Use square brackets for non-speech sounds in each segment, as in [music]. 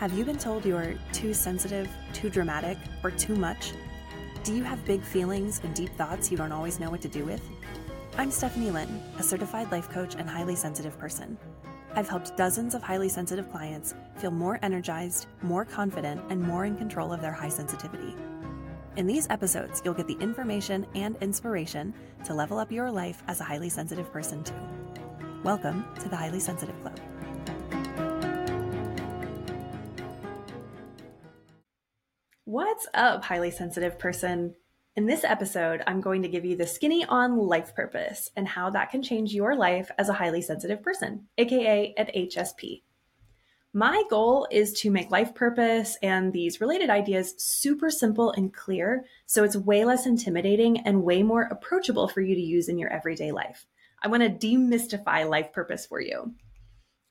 Have you been told you're too sensitive, too dramatic, or too much? Do you have big feelings and deep thoughts you don't always know what to do with? I'm Stephanie Linn, a certified life coach and highly sensitive person. I've helped dozens of highly sensitive clients feel more energized, more confident, and more in control of their high sensitivity. In these episodes, you'll get the information and inspiration to level up your life as a highly sensitive person, too. Welcome to the Highly Sensitive Club. Up, highly sensitive person? In this episode, I'm going to give you the skinny on life purpose and how that can change your life as a highly sensitive person, aka at HSP. My goal is to make life purpose and these related ideas super simple and clear so it's way less intimidating and way more approachable for you to use in your everyday life. I want to demystify life purpose for you.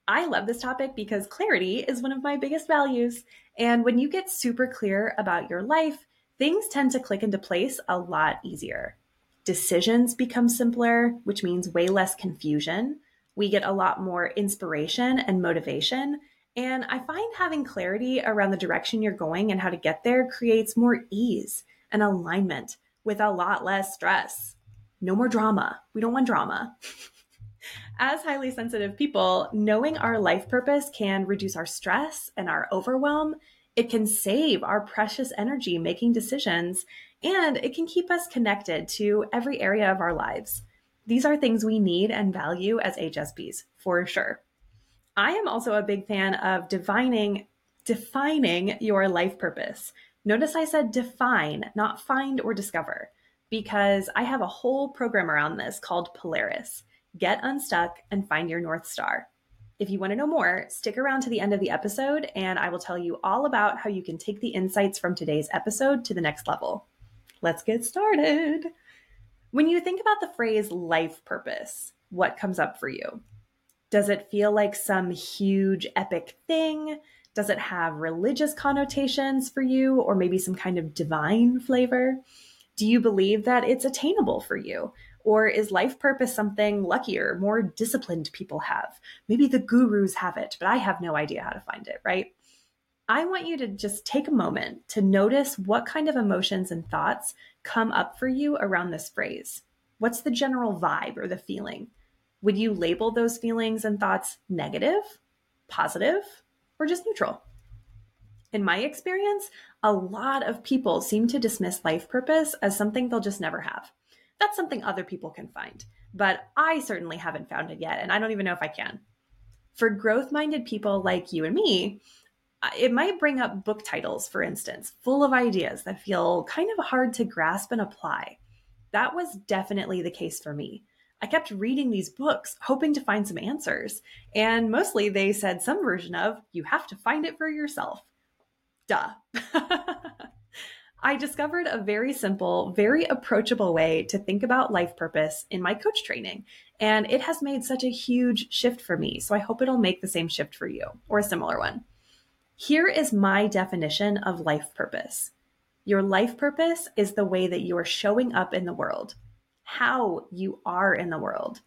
I love this topic because clarity is one of my biggest values. And when you get super clear about your life, things tend to click into place a lot easier. Decisions become simpler, which means way less confusion. We get a lot more inspiration and motivation. And I find having clarity around the direction you're going and how to get there creates more ease and alignment with a lot less stress. No more drama. We don't want drama. [laughs] As highly sensitive people, knowing our life purpose can reduce our stress and our overwhelm. It can save our precious energy making decisions, and it can keep us connected to every area of our lives. These are things we need and value as HSPs, for sure. I am also a big fan of defining defining your life purpose. Notice I said define, not find or discover, because I have a whole program around this called Polaris get unstuck, and find your North Star. If you want to know more, stick around to the end of the episode, and I will tell you all about how you can take the insights from today's episode to the next level. Let's get started. When you think about the phrase life purpose, what comes up for you? Does it feel like some huge epic thing? Does it have religious connotations for you, or maybe some kind of divine flavor? Do you believe that it's attainable for you? Or is life purpose something luckier, more disciplined people have? Maybe the gurus have it, but I have no idea how to find it, right? I want you to just take a moment to notice what kind of emotions and thoughts come up for you around this phrase. What's the general vibe or the feeling? Would you label those feelings and thoughts negative, positive, or just neutral? In my experience, a lot of people seem to dismiss life purpose as something they'll just never have that's something other people can find. But I certainly haven't found it yet, and I don't even know if I can. For growth minded people like you and me, it might bring up book titles, for instance, full of ideas that feel kind of hard to grasp and apply. That was definitely the case for me. I kept reading these books, hoping to find some answers, and mostly they said some version of, you have to find it for yourself. Duh. [laughs] I discovered a very simple, very approachable way to think about life purpose in my coach training. And it has made such a huge shift for me. So I hope it'll make the same shift for you or a similar one. Here is my definition of life purpose your life purpose is the way that you are showing up in the world, how you are in the world,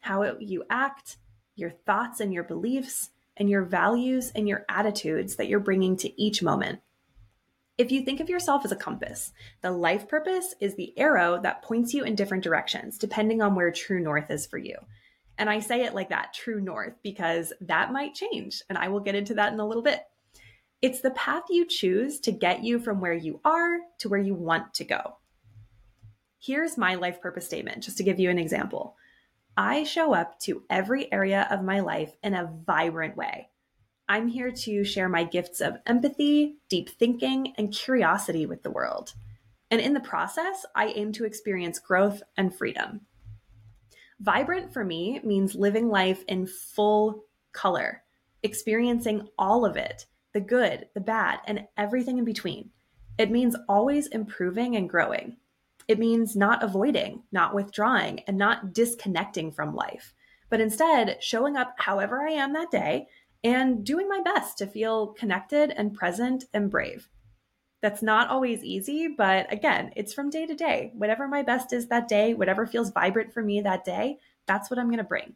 how you act, your thoughts and your beliefs, and your values and your attitudes that you're bringing to each moment. If you think of yourself as a compass, the life purpose is the arrow that points you in different directions, depending on where true north is for you. And I say it like that, true north, because that might change. And I will get into that in a little bit. It's the path you choose to get you from where you are to where you want to go. Here's my life purpose statement, just to give you an example. I show up to every area of my life in a vibrant way. I'm here to share my gifts of empathy, deep thinking, and curiosity with the world. And in the process, I aim to experience growth and freedom. Vibrant for me means living life in full color, experiencing all of it the good, the bad, and everything in between. It means always improving and growing. It means not avoiding, not withdrawing, and not disconnecting from life, but instead showing up however I am that day and doing my best to feel connected and present and brave. That's not always easy, but again, it's from day to day. Whatever my best is that day, whatever feels vibrant for me that day, that's what I'm going to bring.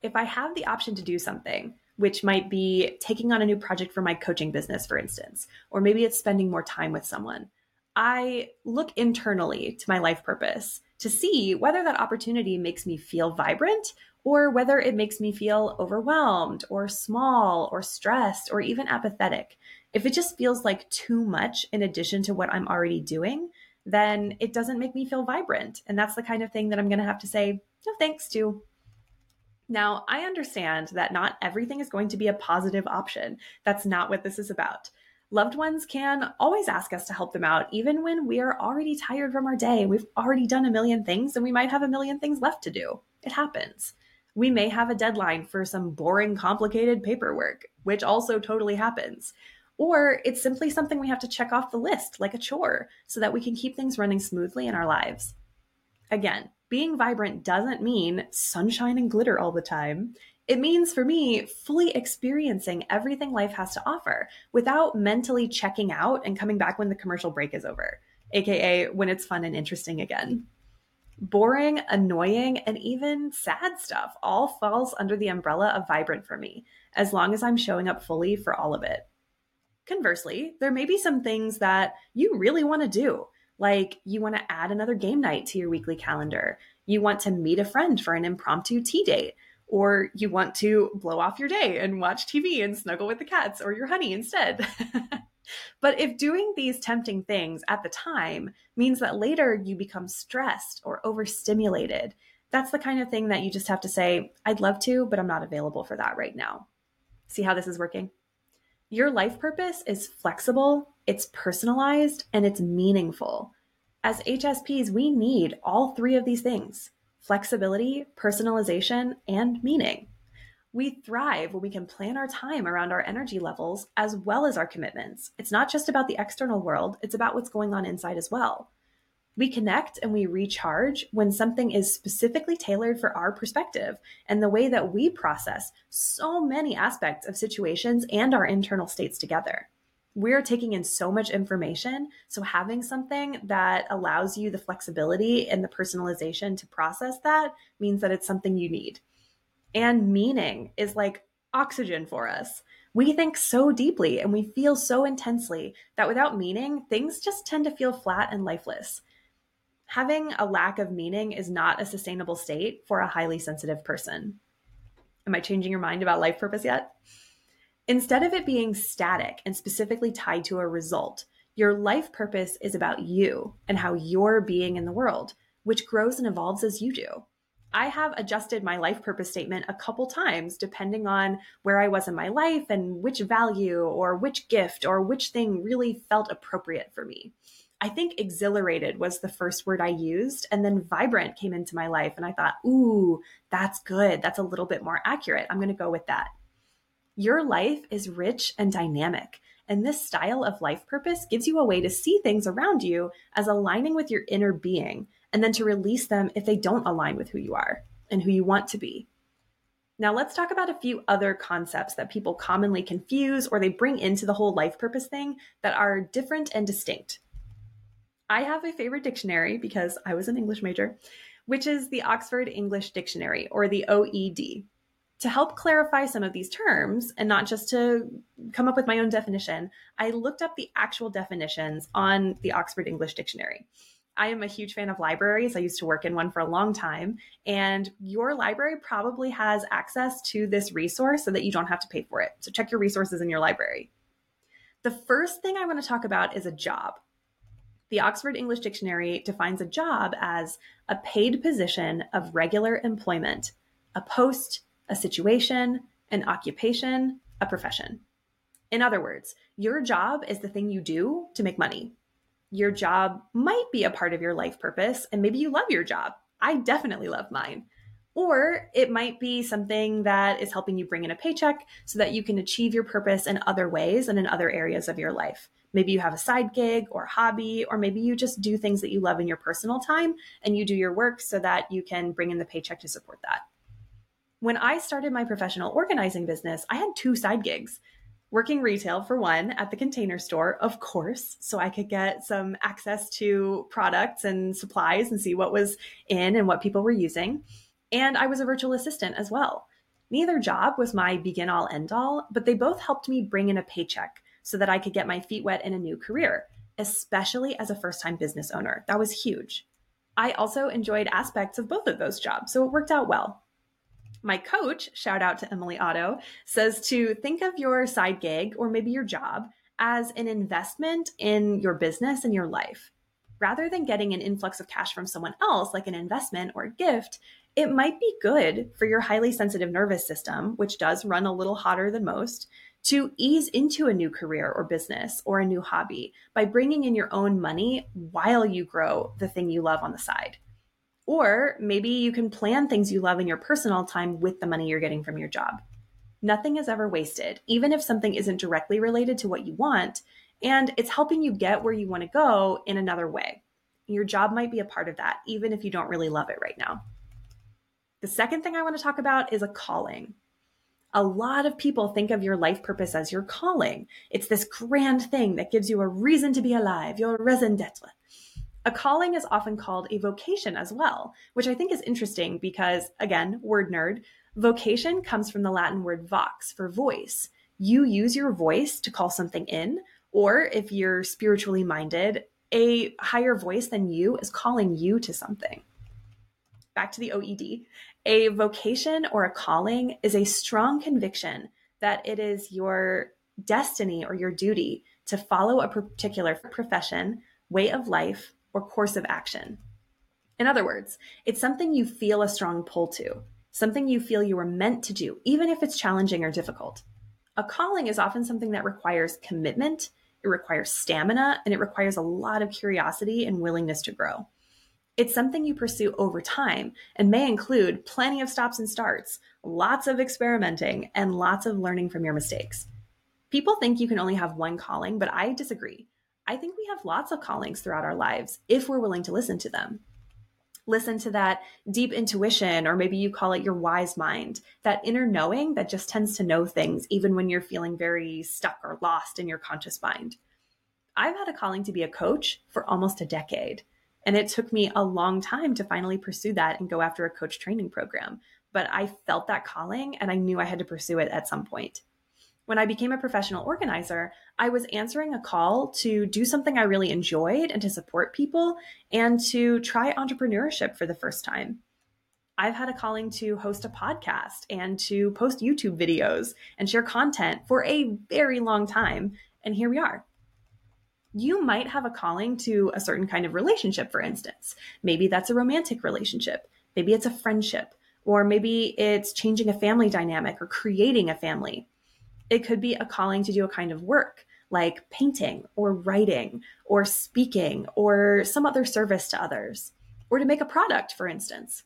If I have the option to do something, which might be taking on a new project for my coaching business, for instance, or maybe it's spending more time with someone. I look internally to my life purpose to see whether that opportunity makes me feel vibrant or whether it makes me feel overwhelmed or small or stressed or even apathetic. If it just feels like too much in addition to what I'm already doing, then it doesn't make me feel vibrant. And that's the kind of thing that I'm going to have to say no thanks to. Now, I understand that not everything is going to be a positive option. That's not what this is about. Loved ones can always ask us to help them out, even when we are already tired from our day. We've already done a million things and we might have a million things left to do. It happens. We may have a deadline for some boring, complicated paperwork, which also totally happens. Or it's simply something we have to check off the list, like a chore, so that we can keep things running smoothly in our lives. Again, being vibrant doesn't mean sunshine and glitter all the time. It means for me, fully experiencing everything life has to offer without mentally checking out and coming back when the commercial break is over, aka when it's fun and interesting again boring, annoying, and even sad stuff all falls under the umbrella of vibrant for me, as long as I'm showing up fully for all of it. Conversely, there may be some things that you really want to do, like you want to add another game night to your weekly calendar, you want to meet a friend for an impromptu tea date, or you want to blow off your day and watch TV and snuggle with the cats or your honey instead. [laughs] But if doing these tempting things at the time means that later you become stressed or overstimulated, that's the kind of thing that you just have to say, I'd love to, but I'm not available for that right now. See how this is working? Your life purpose is flexible, it's personalized, and it's meaningful. As HSPs, we need all three of these things flexibility, personalization, and meaning. We thrive when we can plan our time around our energy levels as well as our commitments. It's not just about the external world, it's about what's going on inside as well. We connect and we recharge when something is specifically tailored for our perspective and the way that we process so many aspects of situations and our internal states together. We're taking in so much information. So, having something that allows you the flexibility and the personalization to process that means that it's something you need and meaning is like oxygen for us. We think so deeply and we feel so intensely that without meaning, things just tend to feel flat and lifeless. Having a lack of meaning is not a sustainable state for a highly sensitive person. Am I changing your mind about life purpose yet? Instead of it being static and specifically tied to a result, your life purpose is about you and how you're being in the world, which grows and evolves as you do. I have adjusted my life purpose statement a couple times depending on where I was in my life and which value or which gift or which thing really felt appropriate for me. I think exhilarated was the first word I used, and then vibrant came into my life. And I thought, ooh, that's good. That's a little bit more accurate. I'm going to go with that. Your life is rich and dynamic. And this style of life purpose gives you a way to see things around you as aligning with your inner being and then to release them if they don't align with who you are and who you want to be. Now, let's talk about a few other concepts that people commonly confuse or they bring into the whole life purpose thing that are different and distinct. I have a favorite dictionary because I was an English major, which is the Oxford English Dictionary or the OED. To help clarify some of these terms and not just to come up with my own definition, I looked up the actual definitions on the Oxford English Dictionary. I am a huge fan of libraries. I used to work in one for a long time. And your library probably has access to this resource so that you don't have to pay for it. So check your resources in your library. The first thing I want to talk about is a job. The Oxford English Dictionary defines a job as a paid position of regular employment, a post, a situation, an occupation, a profession. In other words, your job is the thing you do to make money your job might be a part of your life purpose and maybe you love your job. I definitely love mine. Or it might be something that is helping you bring in a paycheck so that you can achieve your purpose in other ways and in other areas of your life. Maybe you have a side gig or hobby, or maybe you just do things that you love in your personal time and you do your work so that you can bring in the paycheck to support that. When I started my professional organizing business, I had two side gigs working retail for one at the container store, of course, so I could get some access to products and supplies and see what was in and what people were using. And I was a virtual assistant as well. Neither job was my begin all end all, but they both helped me bring in a paycheck so that I could get my feet wet in a new career, especially as a first time business owner. That was huge. I also enjoyed aspects of both of those jobs, so it worked out well. My coach, shout out to Emily Otto, says to think of your side gig or maybe your job as an investment in your business and your life. Rather than getting an influx of cash from someone else, like an investment or a gift, it might be good for your highly sensitive nervous system, which does run a little hotter than most, to ease into a new career or business or a new hobby by bringing in your own money while you grow the thing you love on the side. Or maybe you can plan things you love in your personal time with the money you're getting from your job. Nothing is ever wasted, even if something isn't directly related to what you want, and it's helping you get where you want to go in another way. Your job might be a part of that, even if you don't really love it right now. The second thing I want to talk about is a calling a lot of people think of your life purpose as your calling. It's this grand thing that gives you a reason to be alive, your raison d'etre. A calling is often called a vocation as well, which I think is interesting because, again, word nerd, vocation comes from the Latin word vox for voice. You use your voice to call something in, or if you're spiritually minded, a higher voice than you is calling you to something. Back to the OED. A vocation or a calling is a strong conviction that it is your destiny or your duty to follow a particular profession, way of life, or course of action. In other words, it's something you feel a strong pull to, something you feel you are meant to do, even if it's challenging or difficult. A calling is often something that requires commitment, it requires stamina, and it requires a lot of curiosity and willingness to grow. It's something you pursue over time and may include plenty of stops and starts, lots of experimenting, and lots of learning from your mistakes. People think you can only have one calling, but I disagree. I think we have lots of callings throughout our lives if we're willing to listen to them. Listen to that deep intuition, or maybe you call it your wise mind, that inner knowing that just tends to know things even when you're feeling very stuck or lost in your conscious mind. I've had a calling to be a coach for almost a decade. And it took me a long time to finally pursue that and go after a coach training program. But I felt that calling and I knew I had to pursue it at some point. When I became a professional organizer, I was answering a call to do something I really enjoyed and to support people and to try entrepreneurship for the first time. I've had a calling to host a podcast and to post YouTube videos and share content for a very long time. And here we are you might have a calling to a certain kind of relationship, for instance. Maybe that's a romantic relationship, maybe it's a friendship, or maybe it's changing a family dynamic or creating a family. It could be a calling to do a kind of work like painting or writing or speaking or some other service to others, or to make a product, for instance.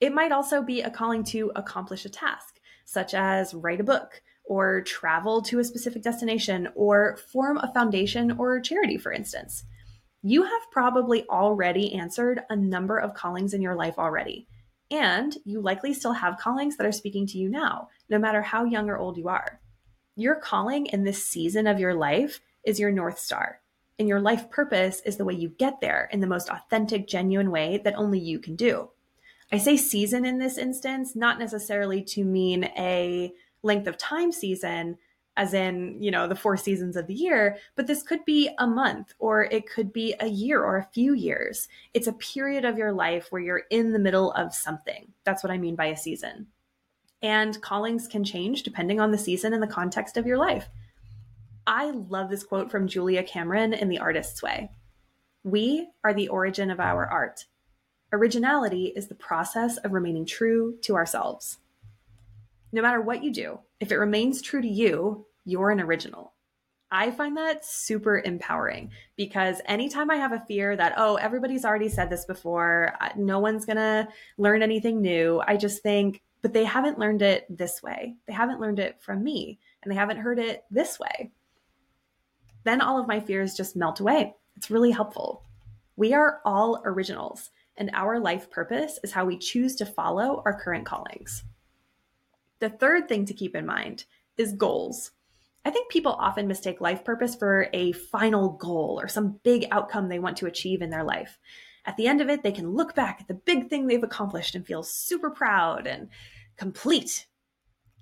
It might also be a calling to accomplish a task, such as write a book or travel to a specific destination or form a foundation or charity, for instance. You have probably already answered a number of callings in your life already. And you likely still have callings that are speaking to you now, no matter how young or old you are. Your calling in this season of your life is your North Star. And your life purpose is the way you get there in the most authentic, genuine way that only you can do. I say season in this instance, not necessarily to mean a length of time season as in you know the four seasons of the year but this could be a month or it could be a year or a few years it's a period of your life where you're in the middle of something that's what i mean by a season and callings can change depending on the season and the context of your life. I love this quote from julia cameron in the artist's way. We are the origin of our art. Originality is the process of remaining true to ourselves. No matter what you do, if it remains true to you, you're an original. I find that super empowering because anytime I have a fear that, oh, everybody's already said this before, uh, no one's going to learn anything new, I just think, but they haven't learned it this way. They haven't learned it from me and they haven't heard it this way. Then all of my fears just melt away. It's really helpful. We are all originals, and our life purpose is how we choose to follow our current callings. The third thing to keep in mind is goals. I think people often mistake life purpose for a final goal or some big outcome they want to achieve in their life. At the end of it, they can look back at the big thing they've accomplished and feel super proud and complete.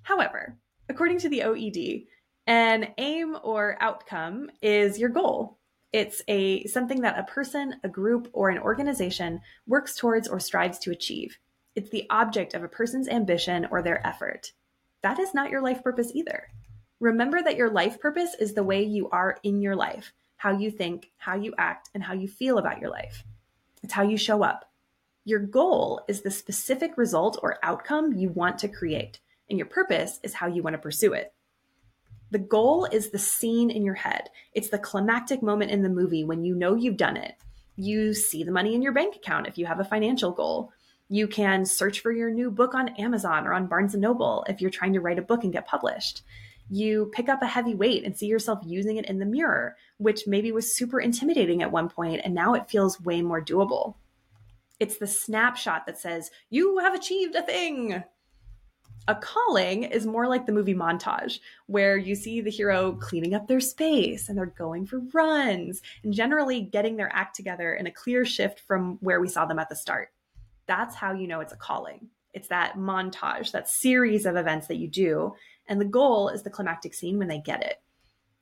However, according to the OED, an aim or outcome is your goal. It's a something that a person, a group, or an organization works towards or strives to achieve. It's the object of a person's ambition or their effort. That is not your life purpose either. Remember that your life purpose is the way you are in your life, how you think, how you act, and how you feel about your life. It's how you show up. Your goal is the specific result or outcome you want to create, and your purpose is how you want to pursue it. The goal is the scene in your head. It's the climactic moment in the movie when you know you've done it. You see the money in your bank account if you have a financial goal. You can search for your new book on Amazon or on Barnes and Noble if you're trying to write a book and get published. You pick up a heavy weight and see yourself using it in the mirror, which maybe was super intimidating at one point and now it feels way more doable. It's the snapshot that says, You have achieved a thing. A calling is more like the movie montage, where you see the hero cleaning up their space and they're going for runs and generally getting their act together in a clear shift from where we saw them at the start. That's how you know it's a calling. It's that montage, that series of events that you do. And the goal is the climactic scene when they get it.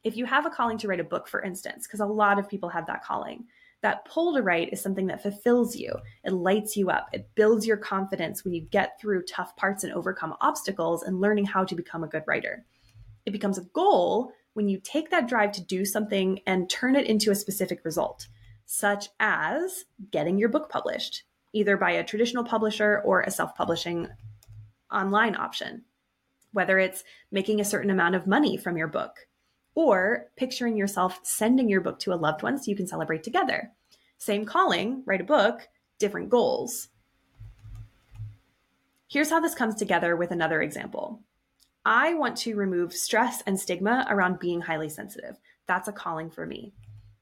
If you have a calling to write a book, for instance, because a lot of people have that calling, that pull to write is something that fulfills you. It lights you up. It builds your confidence when you get through tough parts and overcome obstacles and learning how to become a good writer. It becomes a goal when you take that drive to do something and turn it into a specific result, such as getting your book published, either by a traditional publisher or a self publishing online option. Whether it's making a certain amount of money from your book, or picturing yourself sending your book to a loved one so you can celebrate together. Same calling, write a book, different goals. Here's how this comes together with another example. I want to remove stress and stigma around being highly sensitive. That's a calling for me.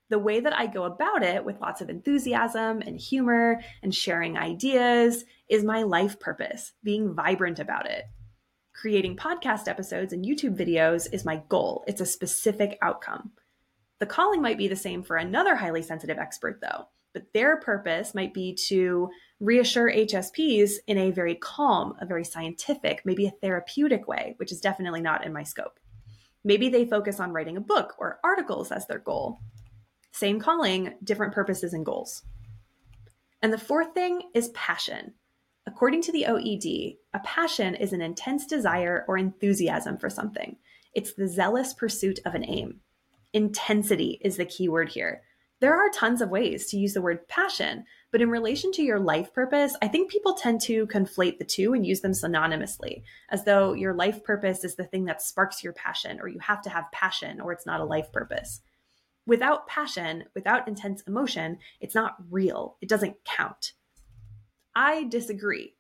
The way that I go about it with lots of enthusiasm and humor and sharing ideas is my life purpose, being vibrant about it creating podcast episodes and YouTube videos is my goal. It's a specific outcome. The calling might be the same for another highly sensitive expert, though, but their purpose might be to reassure HSPs in a very calm, a very scientific, maybe a therapeutic way, which is definitely not in my scope. Maybe they focus on writing a book or articles as their goal. Same calling, different purposes and goals. And the fourth thing is passion. According to the OED, a passion is an intense desire or enthusiasm for something. It's the zealous pursuit of an aim. Intensity is the key word here. There are tons of ways to use the word passion, but in relation to your life purpose, I think people tend to conflate the two and use them synonymously, as though your life purpose is the thing that sparks your passion, or you have to have passion, or it's not a life purpose. Without passion, without intense emotion, it's not real. It doesn't count. I disagree.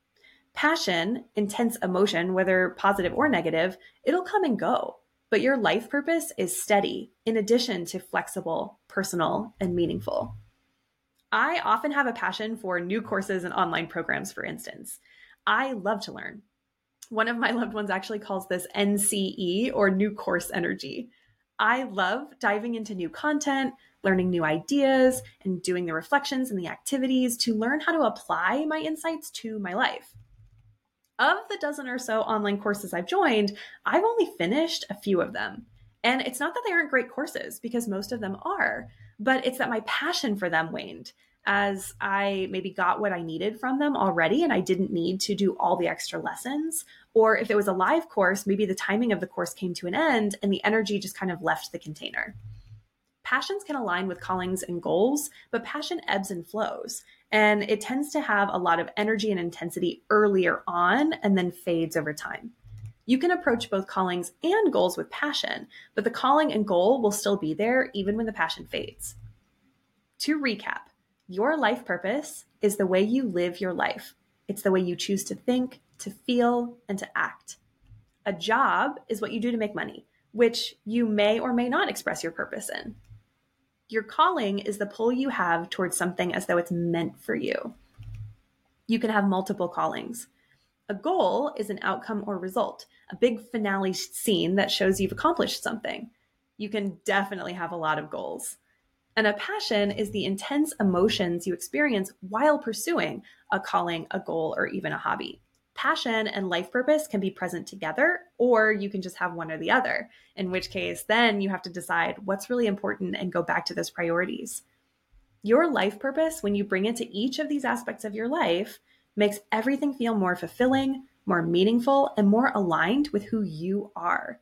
Passion, intense emotion, whether positive or negative, it'll come and go. But your life purpose is steady, in addition to flexible, personal, and meaningful. I often have a passion for new courses and online programs, for instance. I love to learn. One of my [laughs] loved ones actually calls this NCE or new course energy. I love diving into new content, learning new ideas, and doing the reflections and the activities to learn how to apply my insights to my life. Of the dozen or so online courses I've joined, I've only finished a few of them. And it's not that they aren't great courses, because most of them are, but it's that my passion for them waned as I maybe got what I needed from them already and I didn't need to do all the extra lessons. Or if it was a live course, maybe the timing of the course came to an end and the energy just kind of left the container passions can align with callings and goals, but passion ebbs and flows. And it tends to have a lot of energy and intensity earlier on and then fades over time. You can approach both callings and goals with passion, but the calling and goal will still be there even when the passion fades. To recap, your life purpose is the way you live your life. It's the way you choose to think, to feel, and to act. A job is what you do to make money, which you may or may not express your purpose in. Your calling is the pull you have towards something as though it's meant for you. You can have multiple callings. A goal is an outcome or result, a big finale scene that shows you've accomplished something. You can definitely have a lot of goals. And a passion is the intense emotions you experience while pursuing a calling, a goal, or even a hobby. Passion and life purpose can be present together, or you can just have one or the other, in which case, then you have to decide what's really important and go back to those priorities. Your life purpose, when you bring it to each of these aspects of your life, makes everything feel more fulfilling, more meaningful, and more aligned with who you are.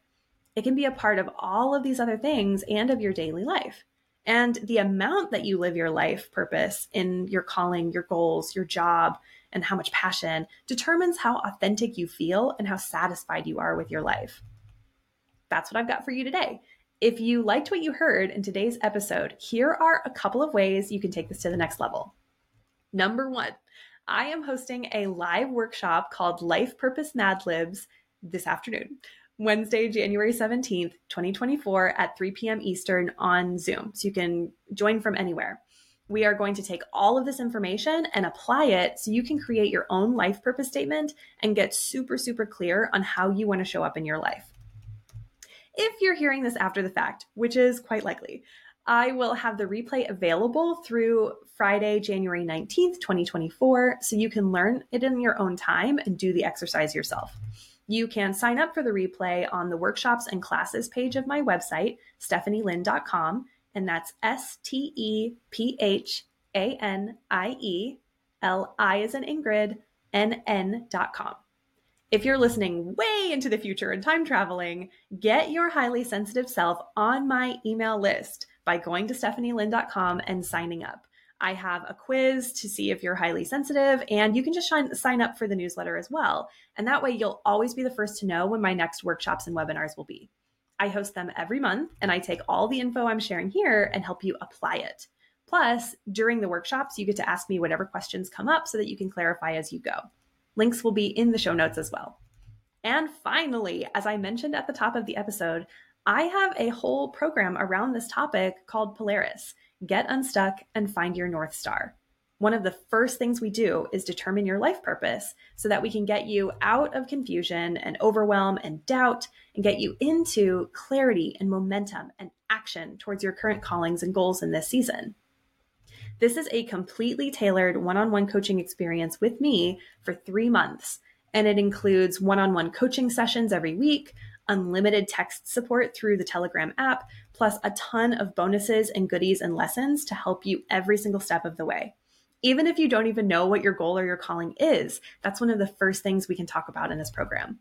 It can be a part of all of these other things and of your daily life. And the amount that you live your life purpose in your calling, your goals, your job, and how much passion determines how authentic you feel and how satisfied you are with your life. That's what I've got for you today. If you liked what you heard in today's episode, here are a couple of ways you can take this to the next level. Number one, I am hosting a live workshop called Life Purpose Mad Libs this afternoon. Wednesday, January 17th, 2024 at 3 p.m. Eastern on Zoom. So you can join from anywhere. We are going to take all of this information and apply it so you can create your own life purpose statement and get super, super clear on how you want to show up in your life. If you're hearing this after the fact, which is quite likely, I will have the replay available through Friday, January 19th, 2024, so you can learn it in your own time and do the exercise yourself. You can sign up for the replay on the workshops and classes page of my website, stephanielinn.com, and that's S T E P H A N I E L I as in Ingrid, N N.com. If you're listening way into the future and time traveling, get your highly sensitive self on my email list by going to stephanielinn.com and signing up. I have a quiz to see if you're highly sensitive, and you can just shine, sign up for the newsletter as well. And that way, you'll always be the first to know when my next workshops and webinars will be. I host them every month, and I take all the info I'm sharing here and help you apply it. Plus, during the workshops, you get to ask me whatever questions come up so that you can clarify as you go. Links will be in the show notes as well. And finally, as I mentioned at the top of the episode, I have a whole program around this topic called Polaris Get Unstuck and Find Your North Star. One of the first things we do is determine your life purpose so that we can get you out of confusion and overwhelm and doubt and get you into clarity and momentum and action towards your current callings and goals in this season. This is a completely tailored one on one coaching experience with me for three months, and it includes one on one coaching sessions every week, unlimited text support through the Telegram app, plus a ton of bonuses and goodies and lessons to help you every single step of the way. Even if you don't even know what your goal or your calling is, that's one of the first things we can talk about in this program.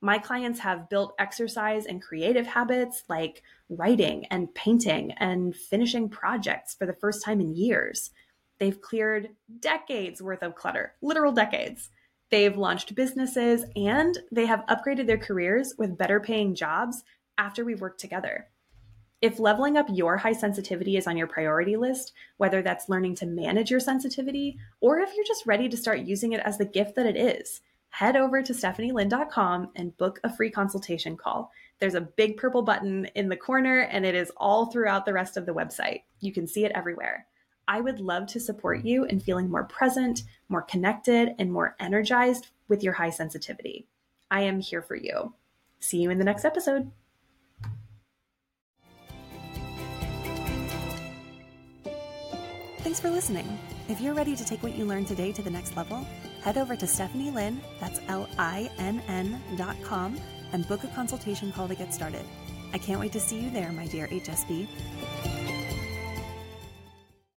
My clients have built exercise and creative habits like writing and painting and finishing projects for the first time in years. They've cleared decades worth of clutter, literal decades. They've launched businesses and they have upgraded their careers with better paying jobs after we've worked together. If leveling up your high sensitivity is on your priority list, whether that's learning to manage your sensitivity or if you're just ready to start using it as the gift that it is, head over to stephanielinn.com and book a free consultation call. There's a big purple button in the corner and it is all throughout the rest of the website. You can see it everywhere. I would love to support you in feeling more present, more connected, and more energized with your high sensitivity. I am here for you. See you in the next episode. Thanks for listening. If you're ready to take what you learned today to the next level, head over to Stephanie Linn, that's L I N N dot com, and book a consultation call to get started. I can't wait to see you there, my dear HSP.